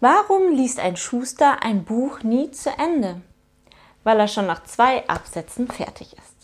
Warum liest ein Schuster ein Buch nie zu Ende? Weil er schon nach zwei Absätzen fertig ist.